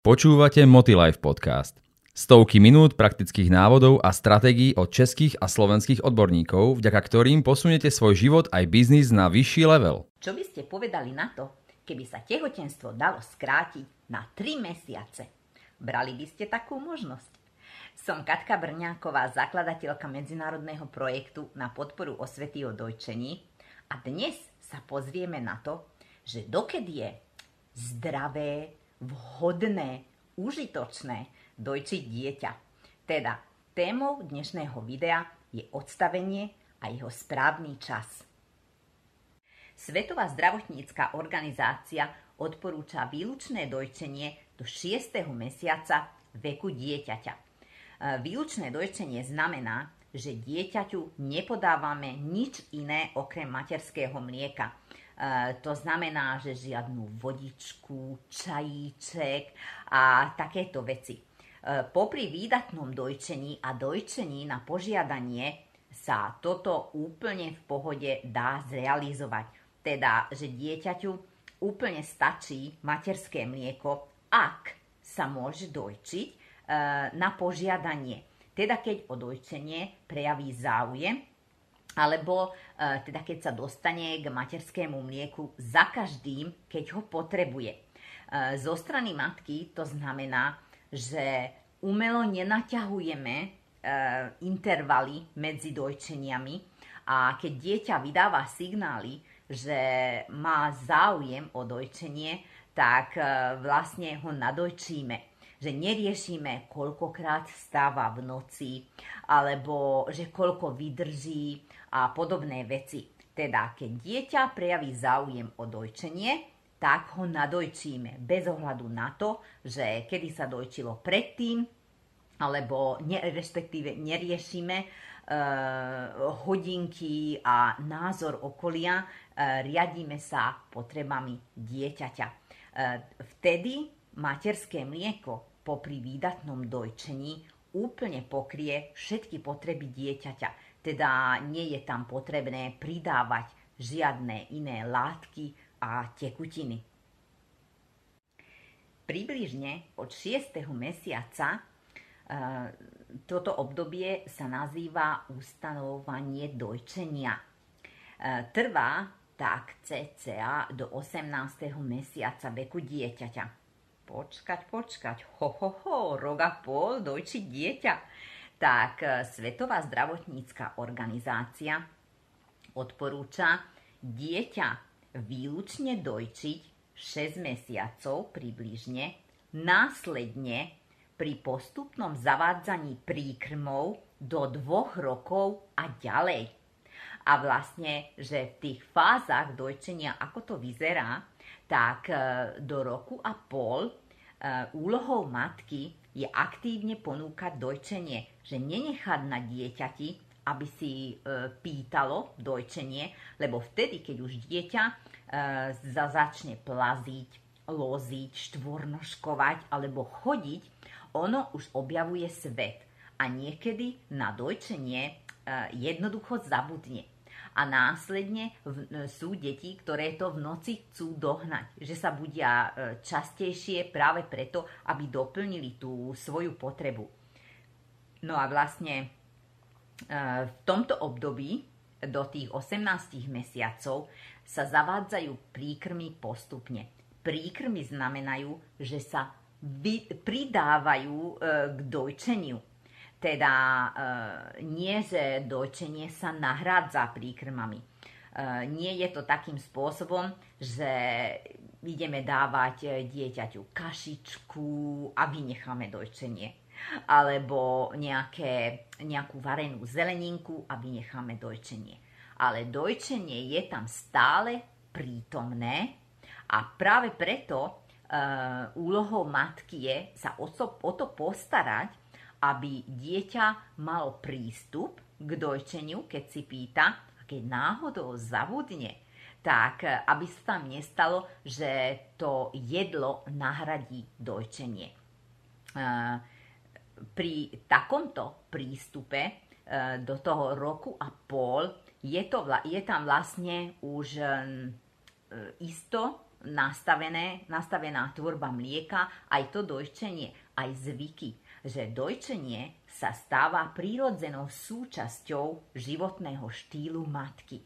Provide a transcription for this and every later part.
Počúvate Motilife podcast. Stovky minút praktických návodov a stratégií od českých a slovenských odborníkov, vďaka ktorým posunete svoj život aj biznis na vyšší level. Čo by ste povedali na to, keby sa tehotenstvo dalo skrátiť na 3 mesiace? Brali by ste takú možnosť? Som Katka Brňáková, zakladateľka medzinárodného projektu na podporu osvety o dojčení a dnes sa pozrieme na to, že dokedy je zdravé, vhodné, užitočné dojčiť dieťa. Teda témou dnešného videa je odstavenie a jeho správny čas. Svetová zdravotnícká organizácia odporúča výlučné dojčenie do 6. mesiaca veku dieťaťa. E, výlučné dojčenie znamená, že dieťaťu nepodávame nič iné okrem materského mlieka. E, to znamená, že žiadnu vodičku, čajíček a takéto veci. E, popri výdatnom dojčení a dojčení na požiadanie sa toto úplne v pohode dá zrealizovať. Teda, že dieťaťu úplne stačí materské mlieko, ak sa môže dojčiť e, na požiadanie. Teda keď o dojčenie prejaví záujem alebo e, teda keď sa dostane k materskému mlieku za každým, keď ho potrebuje. E, zo strany matky to znamená, že umelo nenaťahujeme e, intervaly medzi dojčeniami a keď dieťa vydáva signály, že má záujem o dojčenie, tak vlastne ho nadojčíme že neriešime, koľkokrát stáva v noci, alebo že koľko vydrží a podobné veci. Teda, keď dieťa prejaví záujem o dojčenie, tak ho nadojčíme bez ohľadu na to, že kedy sa dojčilo predtým, alebo ne, respektíve neriešime e, hodinky a názor okolia, e, riadíme sa potrebami dieťaťa. E, vtedy materské mlieko popri výdatnom dojčení úplne pokrie všetky potreby dieťaťa. Teda nie je tam potrebné pridávať žiadne iné látky a tekutiny. Približne od 6. mesiaca e, toto obdobie sa nazýva ustanovanie dojčenia. E, trvá tak cca do 18. mesiaca veku dieťaťa počkať, počkať, ho, ho, ho, rok pol, dojčiť dieťa. Tak e, Svetová zdravotnícká organizácia odporúča dieťa výlučne dojčiť 6 mesiacov približne, následne pri postupnom zavádzaní príkrmov do dvoch rokov a ďalej. A vlastne, že v tých fázach dojčenia, ako to vyzerá, tak e, do roku a pol e, úlohou matky je aktívne ponúkať dojčenie, že nenechať na dieťati, aby si e, pýtalo dojčenie, lebo vtedy, keď už dieťa začne plaziť, loziť, štvornoškovať alebo chodiť, ono už objavuje svet a niekedy na dojčenie jednoducho zabudne a následne v, e, sú deti, ktoré to v noci chcú dohnať, že sa budia e, častejšie práve preto, aby doplnili tú svoju potrebu. No a vlastne e, v tomto období do tých 18 mesiacov sa zavádzajú príkrmy postupne. Príkrmy znamenajú, že sa vy, pridávajú k dojčeniu teda e, nie, že dojčenie sa nahrádza príkrmami. E, nie je to takým spôsobom, že ideme dávať dieťaťu kašičku a vynecháme dojčenie. Alebo nejaké, nejakú varenú zeleninku a vynecháme dojčenie. Ale dojčenie je tam stále prítomné a práve preto e, úlohou matky je sa o o to postarať, aby dieťa malo prístup k dojčeniu, keď si pýta, a keď náhodou zabudne, tak eh, aby sa tam nestalo, že to jedlo nahradí dojčenie. Eh, pri takomto prístupe eh, do toho roku a pol je, to, je tam vlastne už isto nastavené, nastavená tvorba mlieka, aj to dojčenie, aj zvyky, že dojčenie sa stáva prírodzenou súčasťou životného štýlu matky.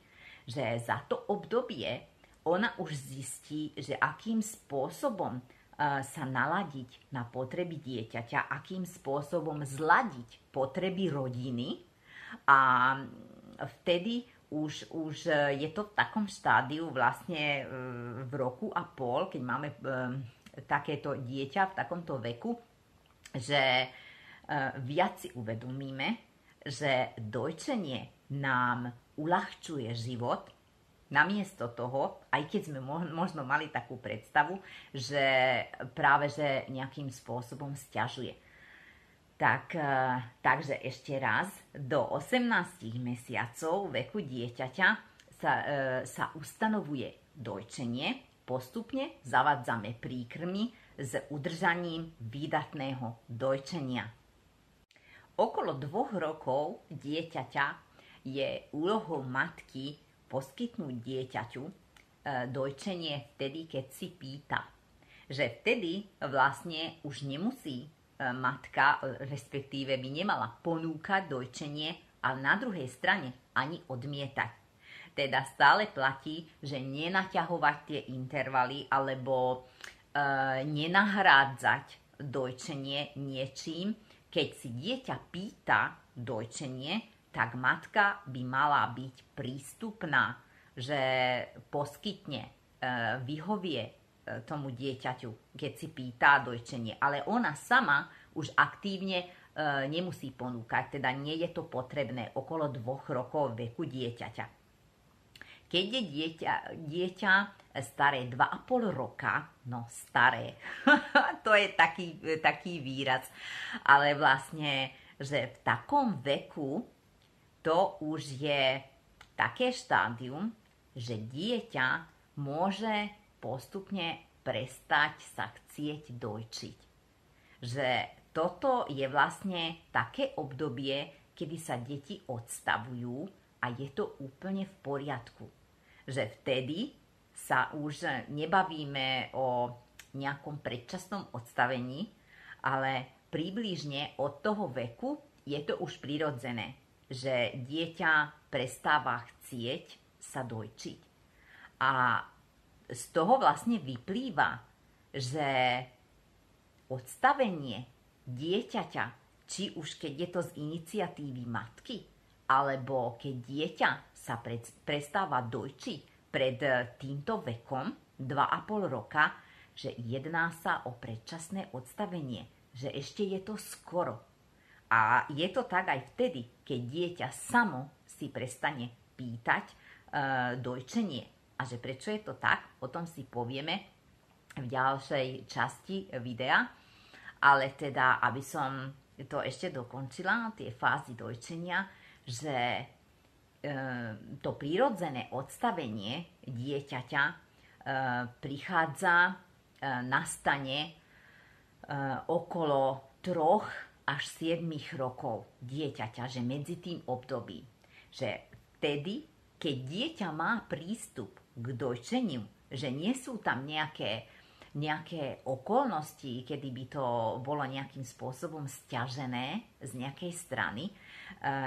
Že za to obdobie ona už zistí, že akým spôsobom sa naladiť na potreby dieťaťa, akým spôsobom zladiť potreby rodiny a vtedy už, už e, je to v takom štádiu vlastne e, v roku a pol, keď máme e, takéto dieťa v takomto veku, že viac si uvedomíme, že dojčenie nám uľahčuje život, namiesto toho, aj keď sme možno mali takú predstavu, že práve že nejakým spôsobom stiažuje. Tak, e, takže ešte raz, do 18 mesiacov veku dieťaťa sa, e, sa ustanovuje dojčenie, postupne zavadzame príkrmy s udržaním výdatného dojčenia. Okolo dvoch rokov dieťaťa je úlohou matky poskytnúť dieťaťu e, dojčenie vtedy, keď si pýta. Že vtedy vlastne už nemusí e, matka, respektíve by nemala ponúkať dojčenie, ale na druhej strane ani odmietať. Teda stále platí, že nenaťahovať tie intervaly alebo nenahrádzať dojčenie niečím, keď si dieťa pýta dojčenie, tak matka by mala byť prístupná, že poskytne, e, vyhovie e, tomu dieťaťu, keď si pýta dojčenie. Ale ona sama už aktívne e, nemusí ponúkať, teda nie je to potrebné okolo dvoch rokov veku dieťaťa. Keď je dieťa, dieťa staré 2,5 roka, no staré, to je taký, taký výraz, ale vlastne, že v takom veku to už je také štádium, že dieťa môže postupne prestať sa chcieť dojčiť. Že toto je vlastne také obdobie, kedy sa deti odstavujú a je to úplne v poriadku. Že vtedy sa už nebavíme o nejakom predčasnom odstavení, ale približne od toho veku je to už prirodzené že dieťa prestáva chcieť sa dojčiť. A z toho vlastne vyplýva, že odstavenie dieťaťa, či už keď je to z iniciatívy matky, alebo keď dieťa sa pred, prestáva dojčiť pred týmto vekom 2,5 roka, že jedná sa o predčasné odstavenie, že ešte je to skoro a je to tak aj vtedy, keď dieťa samo si prestane pýtať e, dojčenie. A že prečo je to tak, o tom si povieme v ďalšej časti videa. Ale teda, aby som to ešte dokončila, tie fázy dojčenia, že e, to prírodzené odstavenie dieťaťa e, prichádza, e, nastane okolo troch až 7 rokov dieťaťa, že medzi tým období, že vtedy, keď dieťa má prístup k dojčeniu, že nie sú tam nejaké, nejaké okolnosti, kedy by to bolo nejakým spôsobom stiažené z nejakej strany.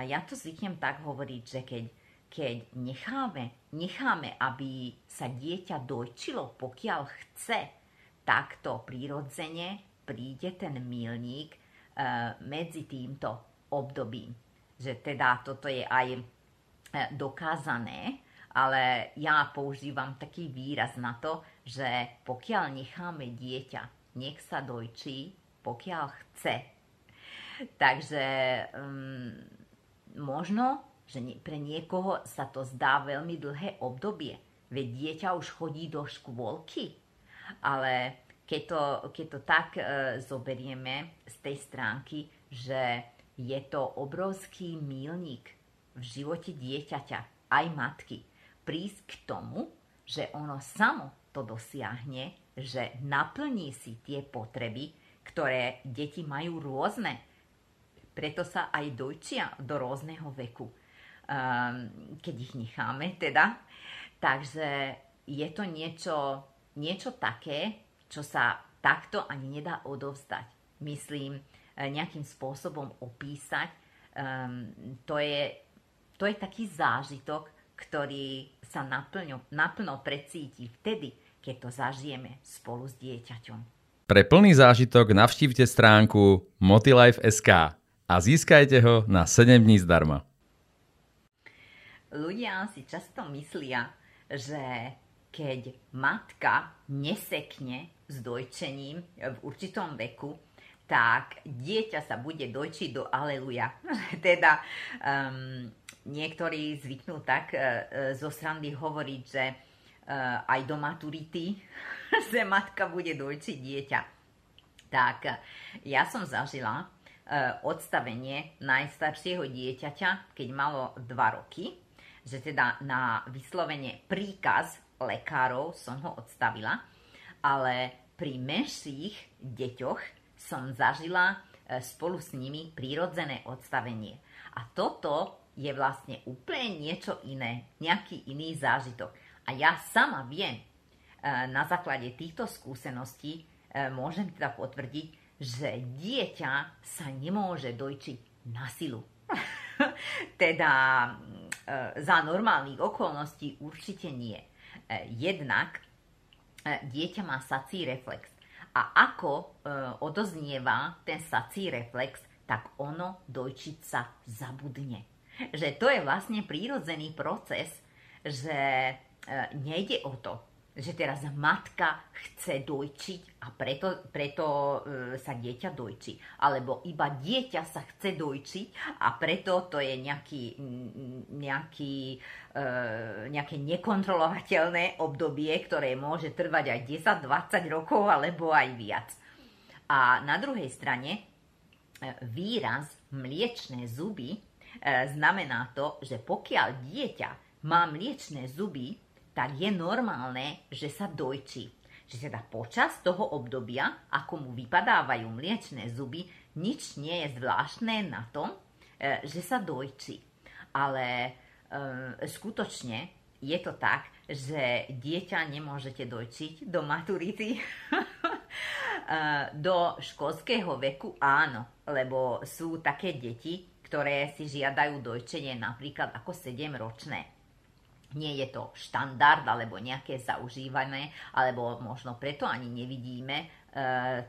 Ja to zvyknem tak hovoriť, že keď, keď necháme, necháme, aby sa dieťa dojčilo, pokiaľ chce, takto prirodzene príde ten milník, Eh, medzi týmto obdobím. Že teda toto je aj eh, dokázané, ale ja používam taký výraz na to, že pokiaľ necháme dieťa, nech sa dojčí, pokiaľ chce. Takže um, možno, že pre niekoho sa to zdá veľmi dlhé obdobie, veď dieťa už chodí do škôlky, ale keď to, keď to tak e, zoberieme z tej stránky, že je to obrovský mílnik v živote dieťaťa, aj matky, prísť k tomu, že ono samo to dosiahne, že naplní si tie potreby, ktoré deti majú rôzne. Preto sa aj dojčia do rôzneho veku, um, keď ich necháme teda. Takže je to niečo niečo také, čo sa takto ani nedá odovzdať. Myslím, nejakým spôsobom opísať. Um, to, je, to je taký zážitok, ktorý sa naplno, naplno precíti vtedy, keď to zažijeme spolu s dieťaťom. Pre plný zážitok navštívte stránku motilife.sk a získajte ho na 7 dní zdarma. Ľudia si často myslia, že keď matka nesekne s dojčením v určitom veku, tak dieťa sa bude dojčiť do aleluja. teda um, niektorí zvyknú tak uh, zo srandy hovoriť, že uh, aj do maturity, že matka bude dojčiť dieťa. Tak ja som zažila odstavenie najstaršieho dieťaťa, keď malo 2 roky, že teda na vyslovene príkaz lekárov som ho odstavila, ale pri menších deťoch som zažila e, spolu s nimi prírodzené odstavenie. A toto je vlastne úplne niečo iné, nejaký iný zážitok. A ja sama viem, e, na základe týchto skúseností e, môžem teda potvrdiť, že dieťa sa nemôže dojčiť na silu. teda za normálnych okolností určite nie. Jednak dieťa má sací reflex a ako e, odoznieva ten sací reflex, tak ono dojčiť sa zabudne. Že to je vlastne prírodzený proces, že e, nejde o to, že teraz matka chce dojčiť a preto, preto e, sa dieťa dojčí. Alebo iba dieťa sa chce dojčiť a preto to je nejaký, nejaký, e, nejaké nekontrolovateľné obdobie, ktoré môže trvať aj 10-20 rokov alebo aj viac. A na druhej strane e, výraz mliečné zuby e, znamená to, že pokiaľ dieťa má mliečné zuby, tak je normálne, že sa dojčí. Že teda počas toho obdobia, ako mu vypadávajú mliečné zuby, nič nie je zvláštne na tom, e, že sa dojčí. Ale e, skutočne je to tak, že dieťa nemôžete dojčiť do maturity. E, do školského veku áno, lebo sú také deti, ktoré si žiadajú dojčenie napríklad ako 7-ročné nie je to štandard alebo nejaké zaužívané, alebo možno preto ani nevidíme e,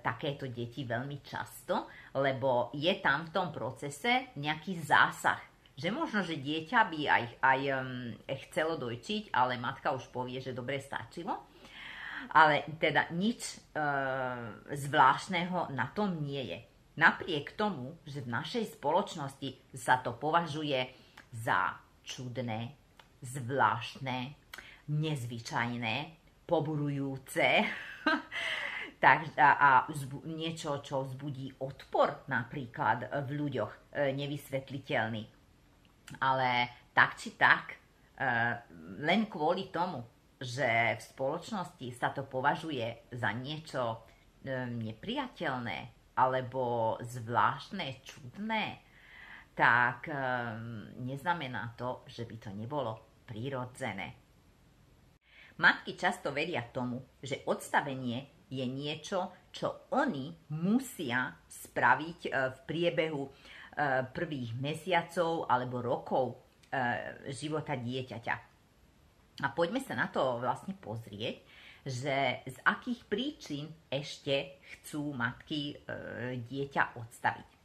takéto deti veľmi často, lebo je tam v tom procese nejaký zásah. Že možno, že dieťa by aj, aj um, chcelo dojčiť, ale matka už povie, že dobre stačilo. Ale teda nič e, zvláštneho na tom nie je. Napriek tomu, že v našej spoločnosti sa to považuje za čudné, zvláštne, nezvyčajné, poburujúce tak, a, a niečo, čo vzbudí odpor napríklad v ľuďoch, e, nevysvetliteľný. Ale tak či tak, e, len kvôli tomu, že v spoločnosti sa to považuje za niečo e, nepriateľné alebo zvláštne, čudné, tak neznamená to, že by to nebolo prirodzené. Matky často veria tomu, že odstavenie je niečo, čo oni musia spraviť e, v priebehu e, prvých mesiacov alebo rokov e, života dieťaťa. A poďme sa na to vlastne pozrieť, že z akých príčin ešte chcú matky dieťa odstaviť.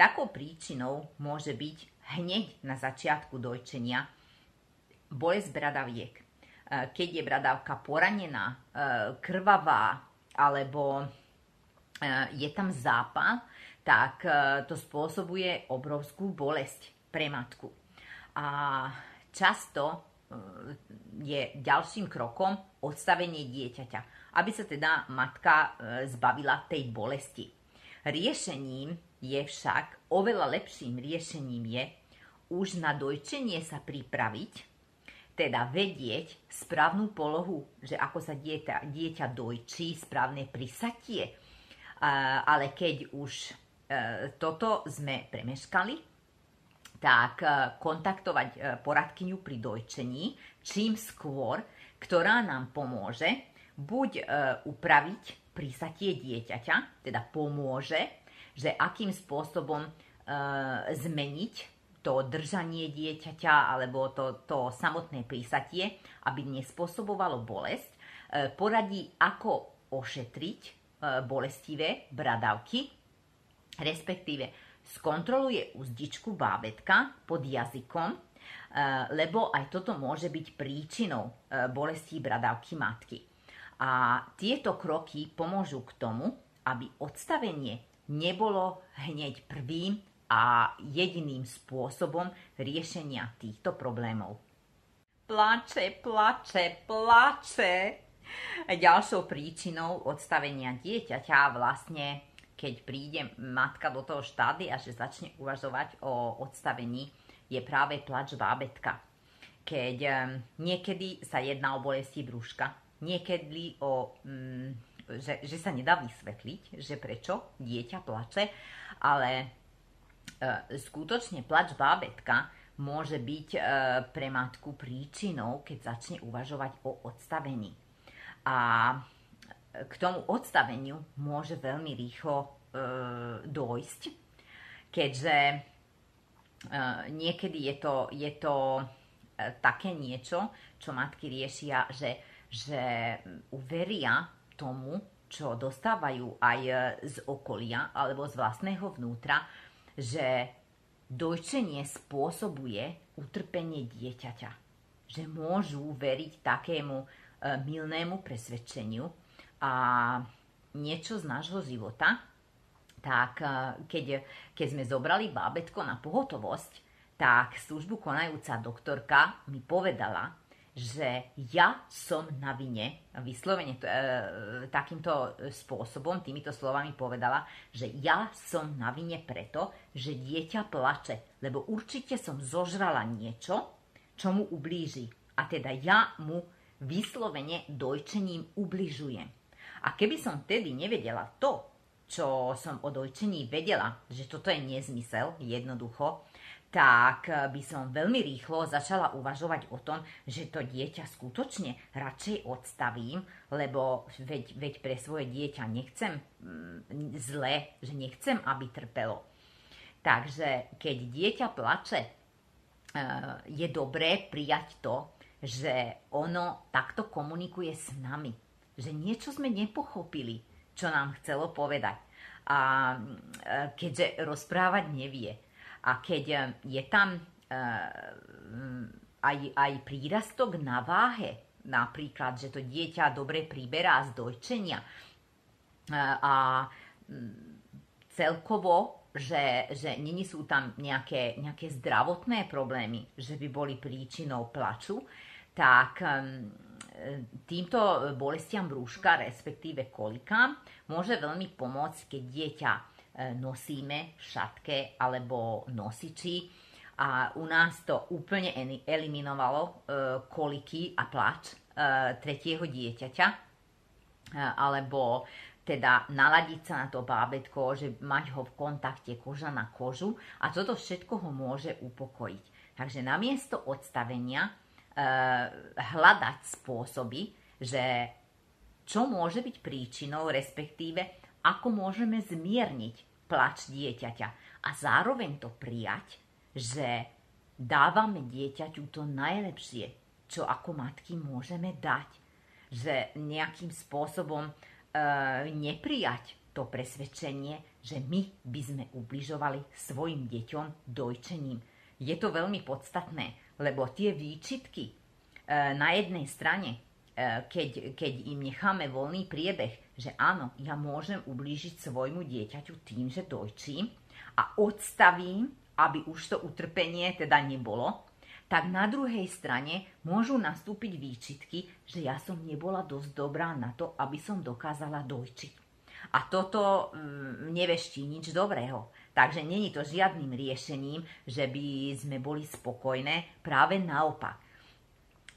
Takou príčinou môže byť hneď na začiatku dojčenia bolesť bradaviek. E, keď je bradavka poranená, e, krvavá alebo e, je tam zápal, tak to spôsobuje obrovskú bolesť pre matku. A často je ďalším krokom odstavenie dieťaťa, aby sa teda matka zbavila tej bolesti. Riešením je však, oveľa lepším riešením je už na dojčenie sa pripraviť teda vedieť správnu polohu, že ako sa dieťa, dieťa dojčí, správne prisatie. Ale keď už e, toto sme premeškali, tak e, kontaktovať e, poradkyňu pri dojčení čím skôr, ktorá nám pomôže buď upraviť prísatie dieťaťa, teda pomôže, že akým spôsobom e, zmeniť to držanie dieťaťa alebo to, to samotné prísatie, aby nespôsobovalo bolesť, e, poradí, ako ošetriť e, bolestivé bradavky, respektíve skontroluje uzdičku bábetka pod jazykom, e, lebo aj toto môže byť príčinou e, bolestí bradavky matky. A tieto kroky pomôžu k tomu, aby odstavenie nebolo hneď prvým a jediným spôsobom riešenia týchto problémov. Plače, plače, plače. Ďalšou príčinou odstavenia dieťaťa vlastne, keď príde matka do toho štády a že začne uvažovať o odstavení, je práve plač bábetka. Keď um, niekedy sa jedná o bolesti brúška, niekedy o, um, že, že sa nedá vysvetliť, že prečo dieťa plače, ale E, skutočne plač bábetka môže byť e, pre matku príčinou, keď začne uvažovať o odstavení. A k tomu odstaveniu môže veľmi rýchlo e, dojsť, keďže niekedy je to, je to také niečo, čo matky riešia, že, že uveria tomu, čo dostávajú aj z okolia alebo z vlastného vnútra, že dojčenie spôsobuje utrpenie dieťaťa. Že môžu veriť takému e, milnému presvedčeniu a niečo z nášho života, tak e, keď, keď sme zobrali bábetko na pohotovosť, tak službu konajúca doktorka mi povedala, že ja som na vine, vyslovene e, takýmto spôsobom, týmito slovami povedala, že ja som na vine preto, že dieťa plače, lebo určite som zožrala niečo, čo mu ublíži. A teda ja mu vyslovene dojčením ubližujem. A keby som tedy nevedela to, čo som o dojčení vedela, že toto je nezmysel, jednoducho, tak eh, by som veľmi rýchlo začala uvažovať o tom, že to dieťa skutočne radšej odstavím, lebo veď, veď pre svoje dieťa nechcem mm, zle, že nechcem, aby trpelo. Takže keď dieťa plače, eh, je dobré prijať to, že ono takto komunikuje s nami. Že niečo sme nepochopili, čo nám chcelo povedať. A eh, keďže rozprávať nevie, a keď eh, je tam uh, aj, aj prírastok na váhe, napríklad, že to dieťa dobre priberá z dojčenia uh, a um, celkovo, že, že není sú tam nejaké, nejaké zdravotné problémy, že by boli príčinou plaču, tak um, týmto bolestiam brúška, respektíve kolikám, môže veľmi pomôcť, keď dieťa nosíme v šatke alebo nosiči. A u nás to úplne eliminovalo e, koliky a plač e, tretieho dieťaťa. Alebo teda naladiť sa na to bábetko, že mať ho v kontakte koža na kožu a toto všetko ho môže upokojiť. Takže namiesto odstavenia hľadať spôsoby, že čo môže byť príčinou, respektíve ako môžeme zmierniť plač dieťaťa a zároveň to prijať, že dávame dieťaťu to najlepšie, čo ako matky môžeme dať. Že nejakým spôsobom e, neprijať to presvedčenie, že my by sme ubližovali svojim deťom dojčením. Je to veľmi podstatné, lebo tie výčitky e, na jednej strane, e, keď, keď im necháme voľný priebeh, že áno, ja môžem ublížiť svojmu dieťaťu tým, že dojčím a odstavím, aby už to utrpenie teda nebolo, tak na druhej strane môžu nastúpiť výčitky, že ja som nebola dosť dobrá na to, aby som dokázala dojčiť. A toto mm, neveští nič dobrého. Takže není to žiadnym riešením, že by sme boli spokojné, práve naopak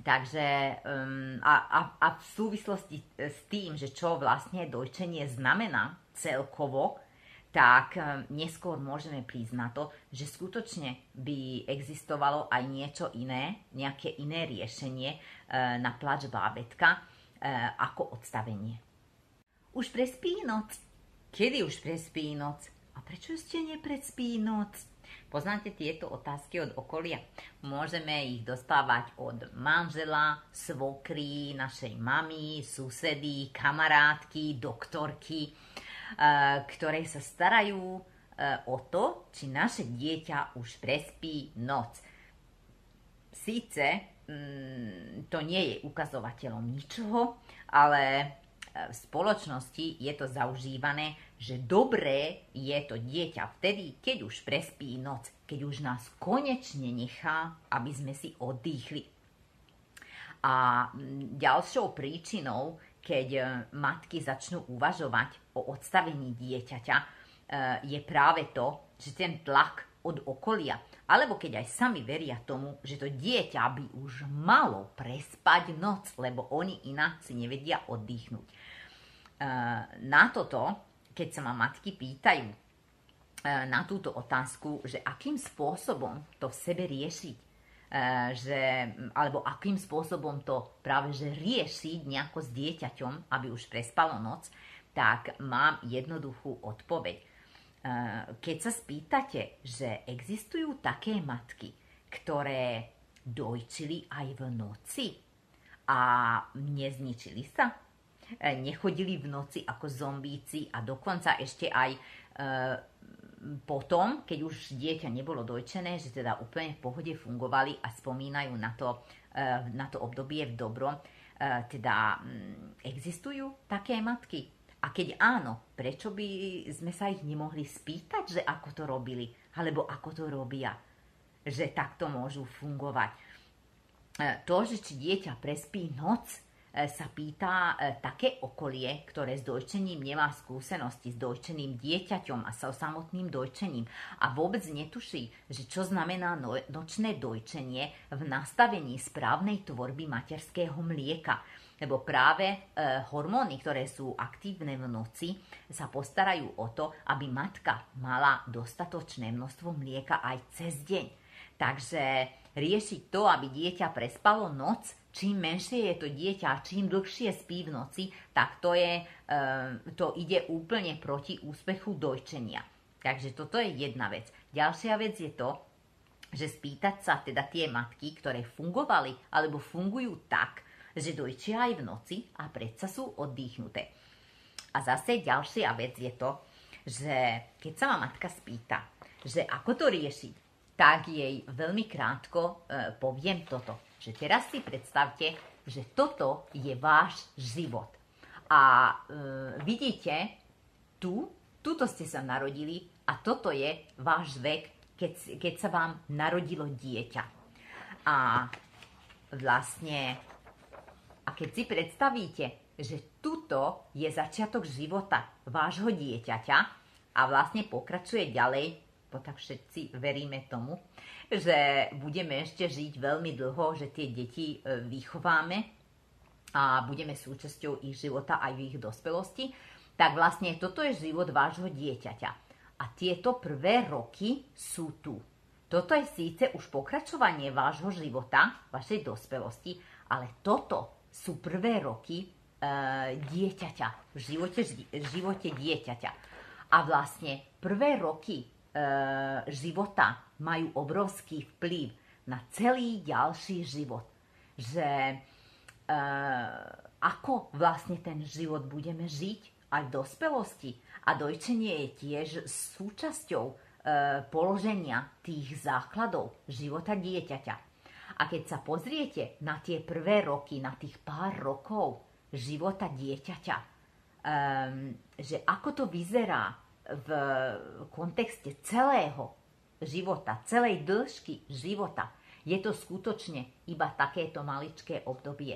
Takže um, a, a, a v súvislosti s tým, že čo vlastne dojčenie znamená celkovo, tak um, neskôr môžeme prísť na to, že skutočne by existovalo aj niečo iné, nejaké iné riešenie uh, na plač bábetka, uh, ako odstavenie. Už prespí noc? Kedy už prespí noc? A prečo ste neprespí noc? Poznáte tieto otázky od okolia? Môžeme ich dostávať od manžela, svokry, našej mamy, susedy, kamarátky, doktorky, eh, ktoré sa starajú eh, o to, či naše dieťa už prespí noc. Síce mm, to nie je ukazovateľom ničoho, ale v spoločnosti je to zaužívané, že dobré je to dieťa vtedy, keď už prespí noc, keď už nás konečne nechá, aby sme si oddychli. A ďalšou príčinou, keď e, matky začnú uvažovať o odstavení dieťaťa, e, je práve to, že ten tlak od okolia, alebo keď aj sami veria tomu, že to dieťa by už malo prespať noc, lebo oni inak si nevedia oddychnúť. E, na toto, keď sa ma matky pýtajú e, na túto otázku, že akým spôsobom to v sebe riešiť, e, že, alebo akým spôsobom to práve že riešiť nejako s dieťaťom, aby už prespalo noc, tak mám jednoduchú odpoveď keď sa spýtate, že existujú také matky, ktoré dojčili aj v noci a nezničili sa, e, nechodili v noci ako zombíci a dokonca ešte aj e, potom, keď už dieťa nebolo dojčené, že teda úplne v pohode fungovali a spomínajú na to, na to obdobie v dobrom, teda existujú také matky, a keď áno, prečo by sme sa ich nemohli spýtať, že ako to robili, alebo ako to robia, že takto môžu fungovať. E, to, že či dieťa prespí noc, sa pýta e, také okolie, ktoré s dojčením nemá skúsenosti s dojčeným dieťaťom a sa samotným dojčením a vôbec netuší, že čo znamená no, nočné dojčenie v nastavení správnej tvorby materského mlieka lebo práve e, hormóny, ktoré sú aktívne v noci, sa postarajú o to, aby matka mala dostatočné množstvo mlieka aj cez deň. Takže riešiť to, aby dieťa prespalo noc, čím menšie je to dieťa čím dlhšie spí v noci, tak to, je, e, to ide úplne proti úspechu dojčenia. Takže toto je jedna vec. Ďalšia vec je to, že spýtať sa teda tie matky, ktoré fungovali alebo fungujú tak, že dojčia aj v noci a predsa sú oddychnuté. A zase ďalšia vec je to, že keď sa ma matka spýta, že ako to riešiť, tak jej veľmi krátko e, poviem toto. Že teraz si predstavte, že toto je váš život. A e, vidíte, tu, tuto ste sa narodili a toto je váš vek, keď, keď sa vám narodilo dieťa. A vlastne a keď si predstavíte, že tuto je začiatok života vášho dieťaťa a vlastne pokračuje ďalej, bo tak všetci veríme tomu, že budeme ešte žiť veľmi dlho, že tie deti e, vychováme a budeme súčasťou ich života aj v ich dospelosti, tak vlastne toto je život vášho dieťaťa. A tieto prvé roky sú tu. Toto je síce už pokračovanie vášho života, vašej dospelosti, ale toto sú prvé roky e, dieťaťa, v živote, v živote dieťaťa. A vlastne prvé roky života majú obrovský vplyv na celý ďalší život. Že e, ako vlastne ten život budeme žiť aj v dospelosti. A dojčenie je tiež súčasťou e, položenia tých základov života dieťaťa. A keď sa pozriete na tie prvé roky, na tých pár rokov života dieťaťa, um, že ako to vyzerá v kontexte celého života, celej dĺžky života, je to skutočne iba takéto maličké obdobie,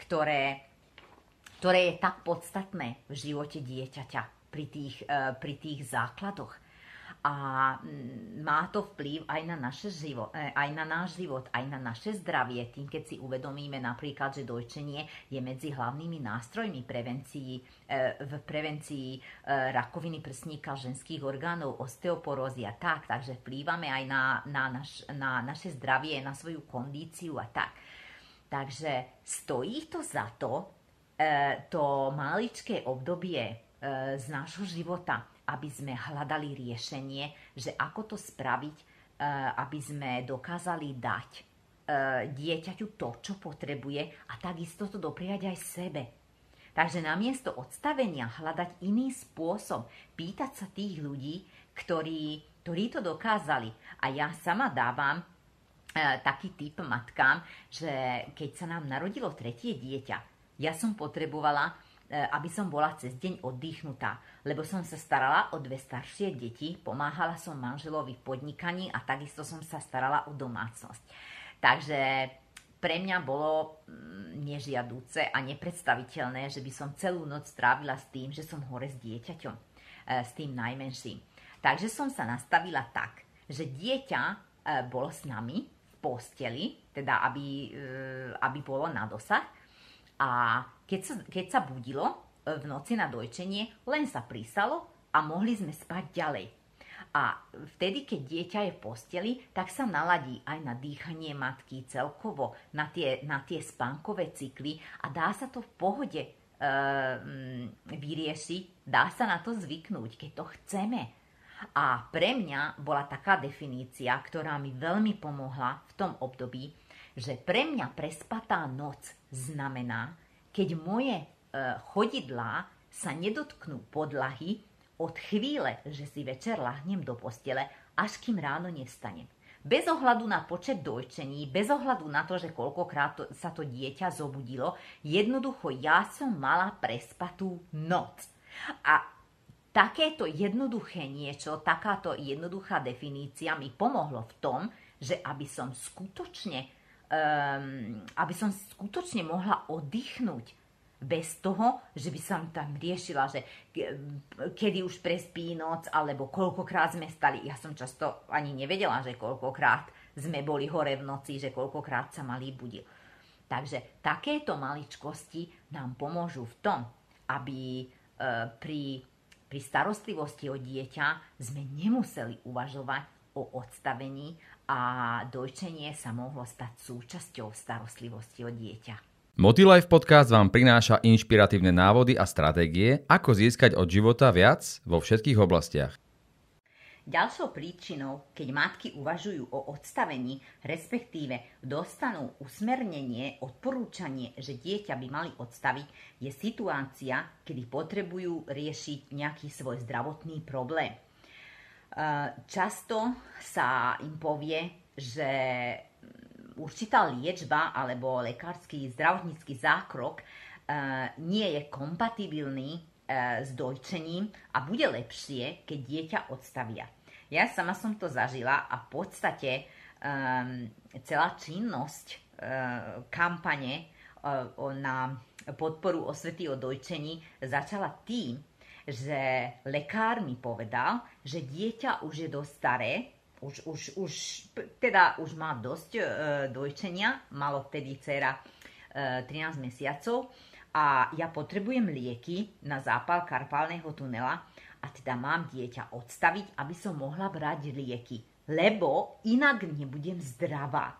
ktoré, ktoré je tak podstatné v živote dieťaťa pri tých, uh, pri tých základoch a mm, má to vplyv aj na, naše život, e, aj na náš život, aj na naše zdravie, tým keď si uvedomíme napríklad, že dojčenie je medzi hlavnými nástrojmi prevencií, e, v prevencii e, rakoviny prsníka ženských orgánov, osteoporózy tak, takže vplývame aj na, na, naš, na naše zdravie, na svoju kondíciu a tak. Takže stojí to za to to maličké obdobie z nášho života, aby sme hľadali riešenie, že ako to spraviť, aby sme dokázali dať dieťaťu to, čo potrebuje a takisto to dopriať aj sebe. Takže namiesto odstavenia hľadať iný spôsob, pýtať sa tých ľudí, ktorí, ktorí to dokázali. A ja sama dávam e, taký typ matkám, že keď sa nám narodilo tretie dieťa, ja som potrebovala, aby som bola cez deň oddychnutá, lebo som sa starala o dve staršie deti, pomáhala som manželovi v podnikaní a takisto som sa starala o domácnosť. Takže pre mňa bolo mm, nežiadúce a nepredstaviteľné, že by som celú noc strávila s tým, že som hore s dieťaťom, e, s tým najmenším. Takže som sa nastavila tak, že dieťa e, bolo s nami v posteli, teda aby, e, aby bolo na dosah. A keď sa, keď sa budilo v noci na dojčenie, len sa prísalo a mohli sme spať ďalej. A vtedy, keď dieťa je v posteli, tak sa naladí aj na dýchanie matky celkovo, na tie, na tie spánkové cykly a dá sa to v pohode e, vyriešiť, dá sa na to zvyknúť, keď to chceme. A pre mňa bola taká definícia, ktorá mi veľmi pomohla v tom období, že pre mňa prespatá noc znamená, keď moje e, chodidlá sa nedotknú podlahy, od chvíle, že si večer lahnem do postele, až kým ráno nestanem. Bez ohľadu na počet dojčení, bez ohľadu na to, že koľkokrát to, sa to dieťa zobudilo, jednoducho ja som mala prespatú noc. A takéto jednoduché niečo, takáto jednoduchá definícia mi pomohlo v tom, že aby som skutočne, um, aby som skutočne mohla oddychnúť bez toho, že by som tam riešila, že kedy už prespí noc, alebo koľkokrát sme stali. Ja som často ani nevedela, že koľkokrát sme boli hore v noci, že koľkokrát sa malý budil. Takže takéto maličkosti nám pomôžu v tom, aby e, pri, pri starostlivosti o dieťa sme nemuseli uvažovať o odstavení a dojčenie sa mohlo stať súčasťou starostlivosti o dieťa. Motilife podcast vám prináša inšpiratívne návody a stratégie, ako získať od života viac vo všetkých oblastiach. Ďalšou príčinou, keď matky uvažujú o odstavení, respektíve dostanú usmernenie, odporúčanie, že dieťa by mali odstaviť, je situácia, kedy potrebujú riešiť nejaký svoj zdravotný problém. Často sa im povie, že určitá liečba alebo lekársky zdravotnícky zákrok e, nie je kompatibilný e, s dojčením a bude lepšie, keď dieťa odstavia. Ja sama som to zažila a v podstate e, celá činnosť kampane na podporu osvety o dojčení začala tým, že lekár mi povedal, že dieťa už je dosť staré už, už, už, teda už má dosť e, dojčenia, malo vtedy dcera e, 13 mesiacov a ja potrebujem lieky na zápal karpálneho tunela a teda mám dieťa odstaviť, aby som mohla brať lieky, lebo inak nebudem zdravá.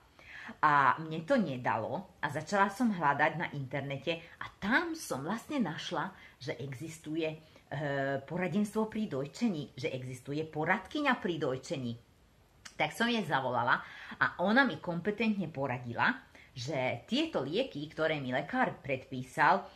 A mne to nedalo a začala som hľadať na internete a tam som vlastne našla, že existuje poradenstvo pri dojčení, že existuje poradkyňa pri dojčení tak som jej zavolala a ona mi kompetentne poradila, že tieto lieky, ktoré mi lekár predpísal,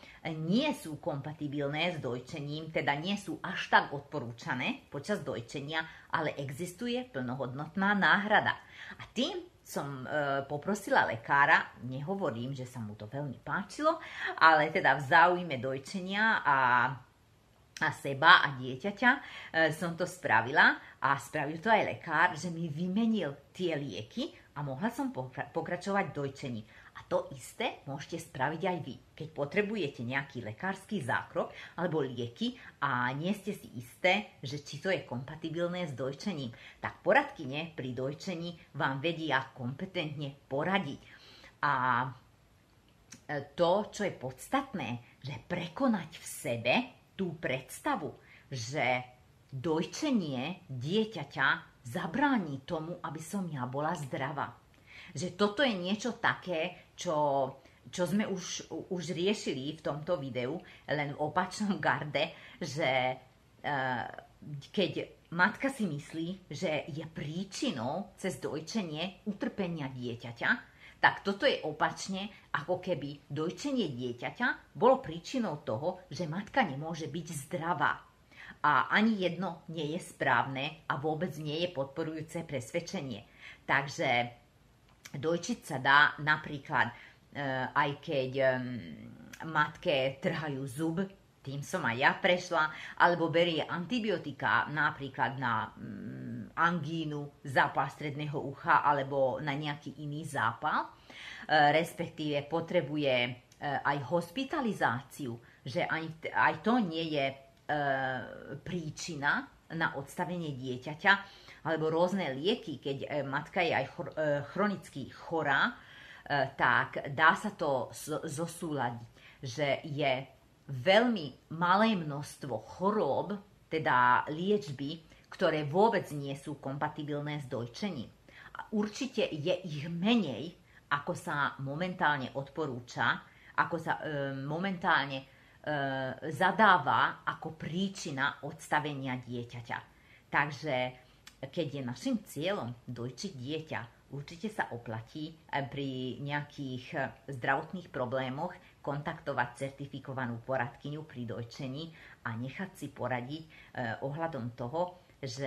nie sú kompatibilné s dojčením, teda nie sú až tak odporúčané počas dojčenia, ale existuje plnohodnotná náhrada. A tým som e, poprosila lekára, nehovorím, že sa mu to veľmi páčilo, ale teda v záujme dojčenia a a seba a dieťaťa e, som to spravila a spravil to aj lekár, že mi vymenil tie lieky a mohla som pokračovať dojčení. A to isté môžete spraviť aj vy. Keď potrebujete nejaký lekársky zákrok alebo lieky a nie ste si isté, že či to je kompatibilné s dojčením, tak poradkyne pri dojčení vám vedia kompetentne poradiť. A e, to, čo je podstatné, že prekonať v sebe tú predstavu, že dojčenie dieťaťa zabráni tomu, aby som ja bola zdravá. Že toto je niečo také, čo čo sme už, už riešili v tomto videu, len v opačnom garde, že keď matka si myslí, že je príčinou cez dojčenie utrpenia dieťaťa, tak toto je opačne, ako keby dojčenie dieťaťa bolo príčinou toho, že matka nemôže byť zdravá. A ani jedno nie je správne a vôbec nie je podporujúce presvedčenie. Takže dojčiť sa dá napríklad, e, aj keď matke trhajú zub, tým som aj ja prešla, alebo berie antibiotika napríklad na mm, angínu, zápal stredného ucha alebo na nejaký iný zápal, e, respektíve potrebuje e, aj hospitalizáciu, že aj, aj to nie je e, príčina na odstavenie dieťaťa, alebo rôzne lieky, keď e, matka je aj e, chronicky chorá, tak dá sa to zosúľadiť, že je veľmi malé množstvo chorôb, teda liečby, ktoré vôbec nie sú kompatibilné s dojčením. A určite je ich menej, ako sa momentálne odporúča, ako sa e, momentálne e, zadáva ako príčina odstavenia dieťaťa. Takže keď je našim cieľom dojčiť dieťa, určite sa oplatí pri nejakých e, zdravotných problémoch kontaktovať certifikovanú poradkyňu pri dojčení a nechať si poradiť e, ohľadom toho, že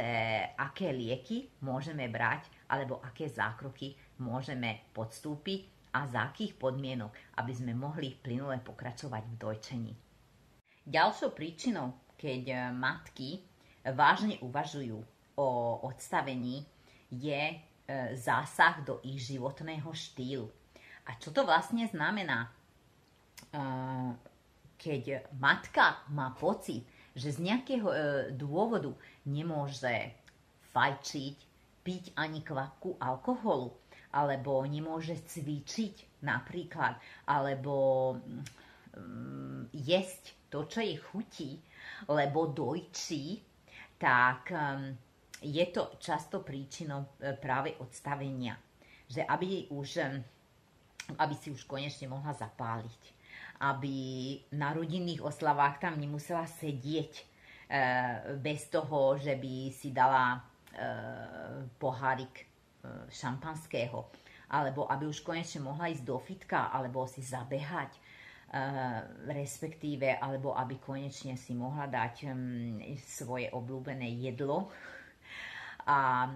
aké lieky môžeme brať alebo aké zákroky môžeme podstúpiť a za akých podmienok, aby sme mohli plynule pokračovať v dojčení. Ďalšou príčinou, keď e, matky vážne uvažujú o odstavení, je e, zásah do ich životného štýlu. A čo to vlastne znamená? Keď matka má pocit, že z nejakého e, dôvodu nemôže fajčiť, piť ani kvapku alkoholu, alebo nemôže cvičiť napríklad, alebo mm, jesť to, čo je chutí, lebo dojčí, tak um, je to často príčinou e, práve odstavenia. Že aby, už, aby si už konečne mohla zapáliť aby na rodinných oslavách tam nemusela sedieť e, bez toho, že by si dala e, pohárik e, šampanského, alebo aby už konečne mohla ísť do fitka, alebo si zabehať, respektíve, alebo aby konečne si mohla dať svoje obľúbené jedlo. A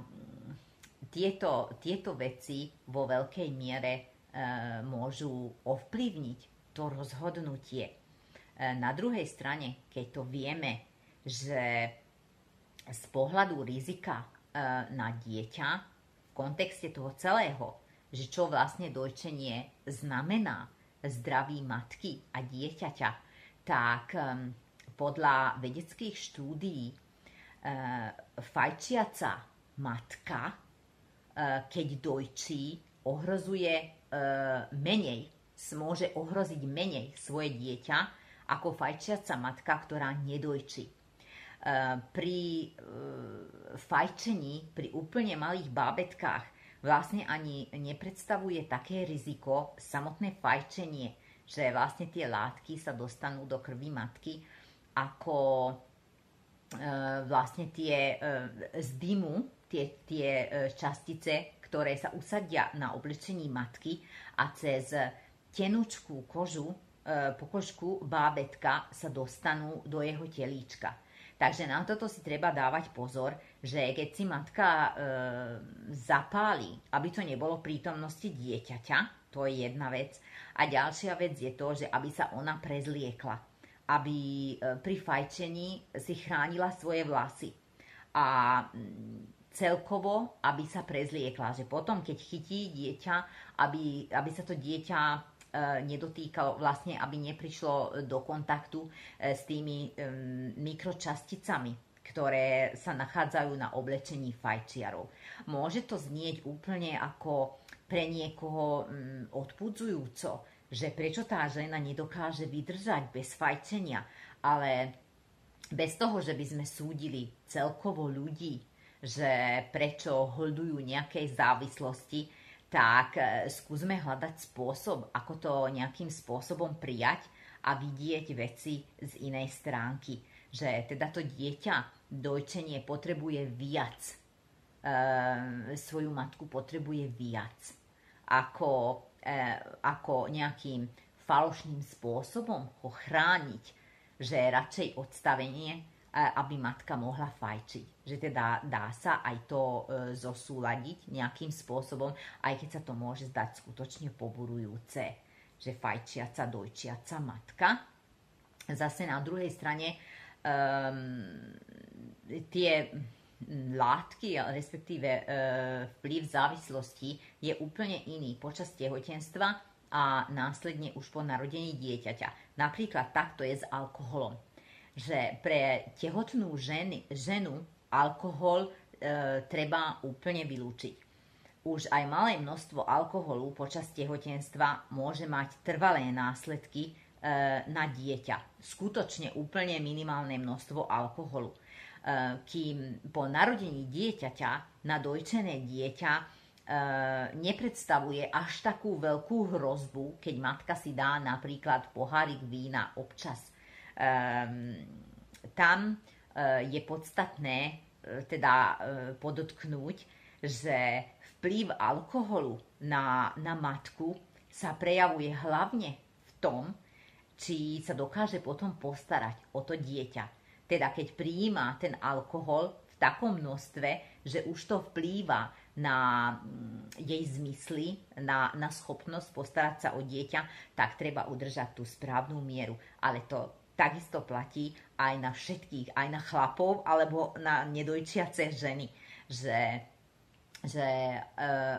tieto, tieto veci vo veľkej miere môžu ovplyvniť to rozhodnutie. E, na druhej strane, keď to vieme, že z pohľadu rizika e, na dieťa v kontexte toho celého, že čo vlastne dojčenie znamená zdraví matky a dieťaťa, tak e, podľa vedeckých štúdií fajčiaca matka, keď dojčí, ohrozuje menej môže ohroziť menej svoje dieťa ako fajčiaca matka, ktorá nedojčí. E, pri e, fajčení, pri úplne malých bábetkách vlastne ani nepredstavuje také riziko samotné fajčenie, že vlastne tie látky sa dostanú do krvi matky, ako e, vlastne tie z dymu, tie, tie častice, ktoré sa usadia na oblečení matky a cez tenučkú kožu, e, pokožku bábetka sa dostanú do jeho telíčka. Takže na toto si treba dávať pozor, že keď si matka e, zapáli, aby to nebolo prítomnosti dieťaťa, to je jedna vec. A ďalšia vec je to, že aby sa ona prezliekla. Aby e, pri fajčení si chránila svoje vlasy. A mm, celkovo, aby sa prezliekla. Že potom, keď chytí dieťa, aby, aby sa to dieťa E, nedotýkalo, vlastne aby neprišlo do kontaktu e, s tými mikročasticami, ktoré sa nachádzajú na oblečení fajčiarov. Môže to znieť úplne ako pre niekoho odpudzujúco, že prečo tá žena nedokáže vydržať bez fajčenia, ale bez toho, že by sme súdili celkovo ľudí, že prečo holdujú nejakej závislosti, tak skúsme hľadať spôsob, ako to nejakým spôsobom prijať a vidieť veci z inej stránky. Že teda to dieťa dojčenie potrebuje viac. E, svoju matku potrebuje viac. Ako, e, ako nejakým falošným spôsobom ho chrániť, že radšej odstavenie, e, aby matka mohla fajčiť. Že teda dá sa aj to e, zosúľadiť nejakým spôsobom, aj keď sa to môže zdať skutočne poburujúce že fajčiaca, dojčiaca matka. Zase na druhej strane um, tie látky, respektíve uh, vplyv závislosti je úplne iný počas tehotenstva a následne už po narodení dieťaťa. Napríklad takto je s alkoholom. Že pre tehotnú ženy, ženu alkohol e, treba úplne vylúčiť už aj malé množstvo alkoholu počas tehotenstva môže mať trvalé následky e, na dieťa. Skutočne úplne minimálne množstvo alkoholu. E, kým po narodení dieťaťa na dojčené dieťa e, nepredstavuje až takú veľkú hrozbu, keď matka si dá napríklad pohárik vína občas. Tam je podstatné teda podotknúť, že vplyv alkoholu na, na matku sa prejavuje hlavne v tom, či sa dokáže potom postarať o to dieťa. Teda keď prijíma ten alkohol v takom množstve, že už to vplýva na mm, jej zmysly, na, na schopnosť postarať sa o dieťa, tak treba udržať tú správnu mieru. Ale to takisto platí aj na všetkých, aj na chlapov alebo na nedojčiace ženy, že že e,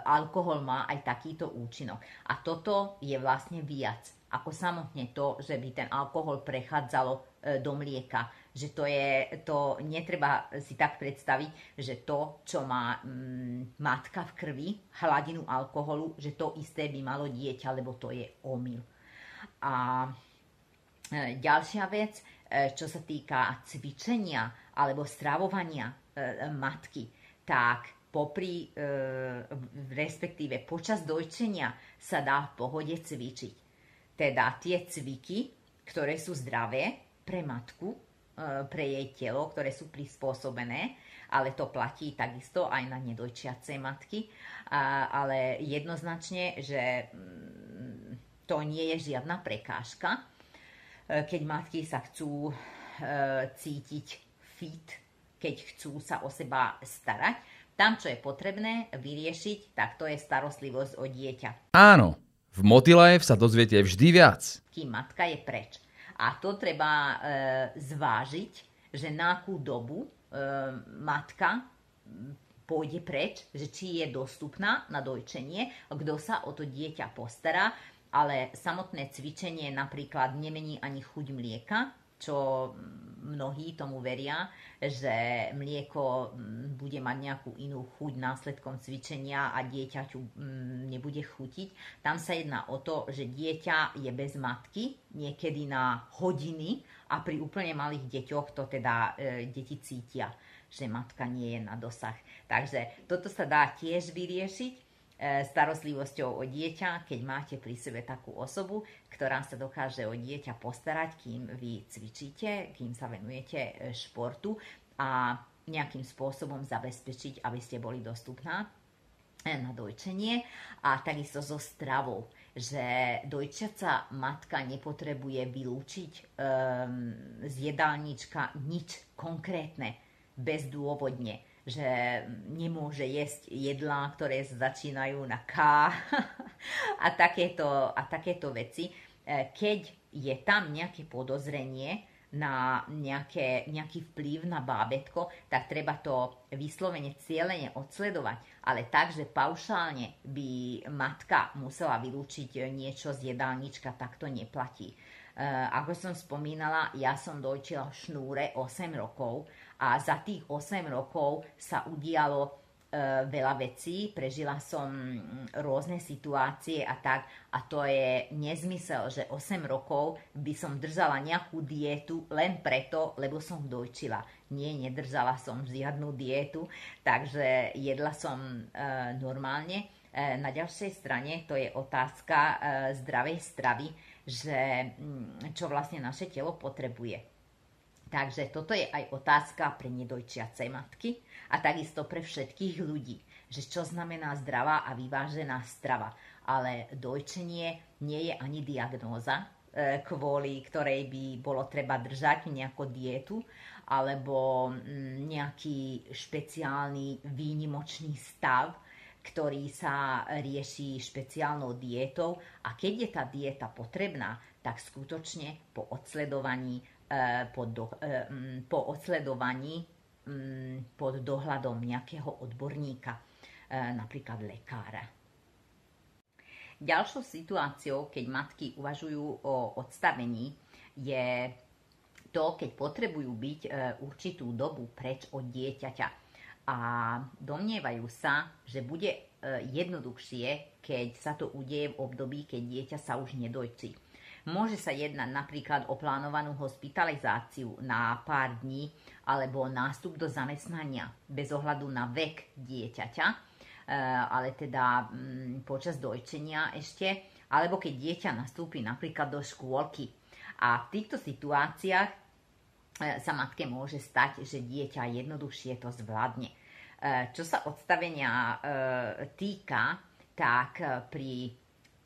alkohol má aj takýto účinok. A toto je vlastne viac ako samotne to, že by ten alkohol prechádzalo e, do mlieka. Že to je, to netreba si tak predstaviť, že to, čo má mm, matka v krvi, hladinu alkoholu, že to isté by malo dieťa, lebo to je omyl. A ďalšia vec, e, čo sa týka cvičenia alebo stravovania e, matky, tak popri, e, respektíve počas dojčenia sa dá v pohode cvičiť. Teda tie cviky, ktoré sú zdravé pre matku, e, pre jej telo, ktoré sú prispôsobené, ale to platí takisto aj na nedojčiace matky, ale jednoznačne, že mm, to nie je žiadna prekážka, e, keď matky sa chcú e, cítiť fit, keď chcú sa o seba starať, tam, čo je potrebné vyriešiť, tak to je starostlivosť o dieťa. Áno, v Motilife sa dozviete vždy viac. Kým matka je preč. A to treba e, zvážiť, že na akú dobu e, matka pôjde preč, že či je dostupná na dojčenie, kto sa o to dieťa postará, ale samotné cvičenie napríklad nemení ani chuť mlieka, čo mnohí tomu veria, že mlieko mm, bude mať nejakú inú chuť následkom cvičenia a dieťaťu mm, nebude chutiť. Tam sa jedná o to, že dieťa je bez matky niekedy na hodiny a pri úplne malých deťoch to teda e, deti cítia, že matka nie je na dosah. Takže toto sa dá tiež vyriešiť starostlivosťou o dieťa, keď máte pri sebe takú osobu, ktorá sa dokáže o dieťa postarať, kým vy cvičíte, kým sa venujete e, športu a nejakým spôsobom zabezpečiť, aby ste boli dostupná e, na dojčenie. A takisto so stravou, že dojčiaca matka nepotrebuje vylúčiť um, z jedálnička nič konkrétne, bezdôvodne že nemôže jesť jedlá, ktoré začínajú na K a, takéto, a takéto veci. E, keď je tam nejaké podozrenie na nejaké, nejaký vplyv na bábetko, tak treba to vyslovene cieľene odsledovať. Ale tak, že paušálne by matka musela vylúčiť niečo z jedálnička, tak to neplatí. E, ako som spomínala, ja som dojčila v šnúre 8 rokov a za tých 8 rokov sa udialo e, veľa vecí, prežila som rôzne situácie a tak a to je nezmysel, že 8 rokov by som držala nejakú dietu len preto, lebo som dojčila. Nie, nedržala som žiadnu dietu, takže jedla som e, normálne. Na ďalšej strane to je otázka zdravej stravy, že mm, čo vlastne naše telo potrebuje. Takže toto je aj otázka pre nedojčiace matky a takisto pre všetkých ľudí, že čo znamená zdravá a vyvážená strava. Ale dojčenie nie je ani diagnóza, e, kvôli ktorej by bolo treba držať nejakú dietu alebo mm, nejaký špeciálny výnimočný stav, ktorý sa rieši špeciálnou dietou a keď je tá dieta potrebná, tak skutočne po odsledovaní, e, po, do, e, po odsledovaní pod dohľadom nejakého odborníka, e, napríklad lekára. Ďalšou situáciou, keď matky uvažujú o odstavení, je to, keď potrebujú byť určitú dobu preč od dieťaťa a domnievajú sa, že bude e, jednoduchšie, keď sa to udeje v období, keď dieťa sa už nedojčí. Môže sa jednať napríklad o plánovanú hospitalizáciu na pár dní alebo nástup do zamestnania bez ohľadu na vek dieťaťa, e, ale teda mm, počas dojčenia ešte, alebo keď dieťa nastúpi napríklad do škôlky. A v týchto situáciách sa matke môže stať, že dieťa jednoduchšie to zvládne. E, čo sa odstavenia e, týka, tak pri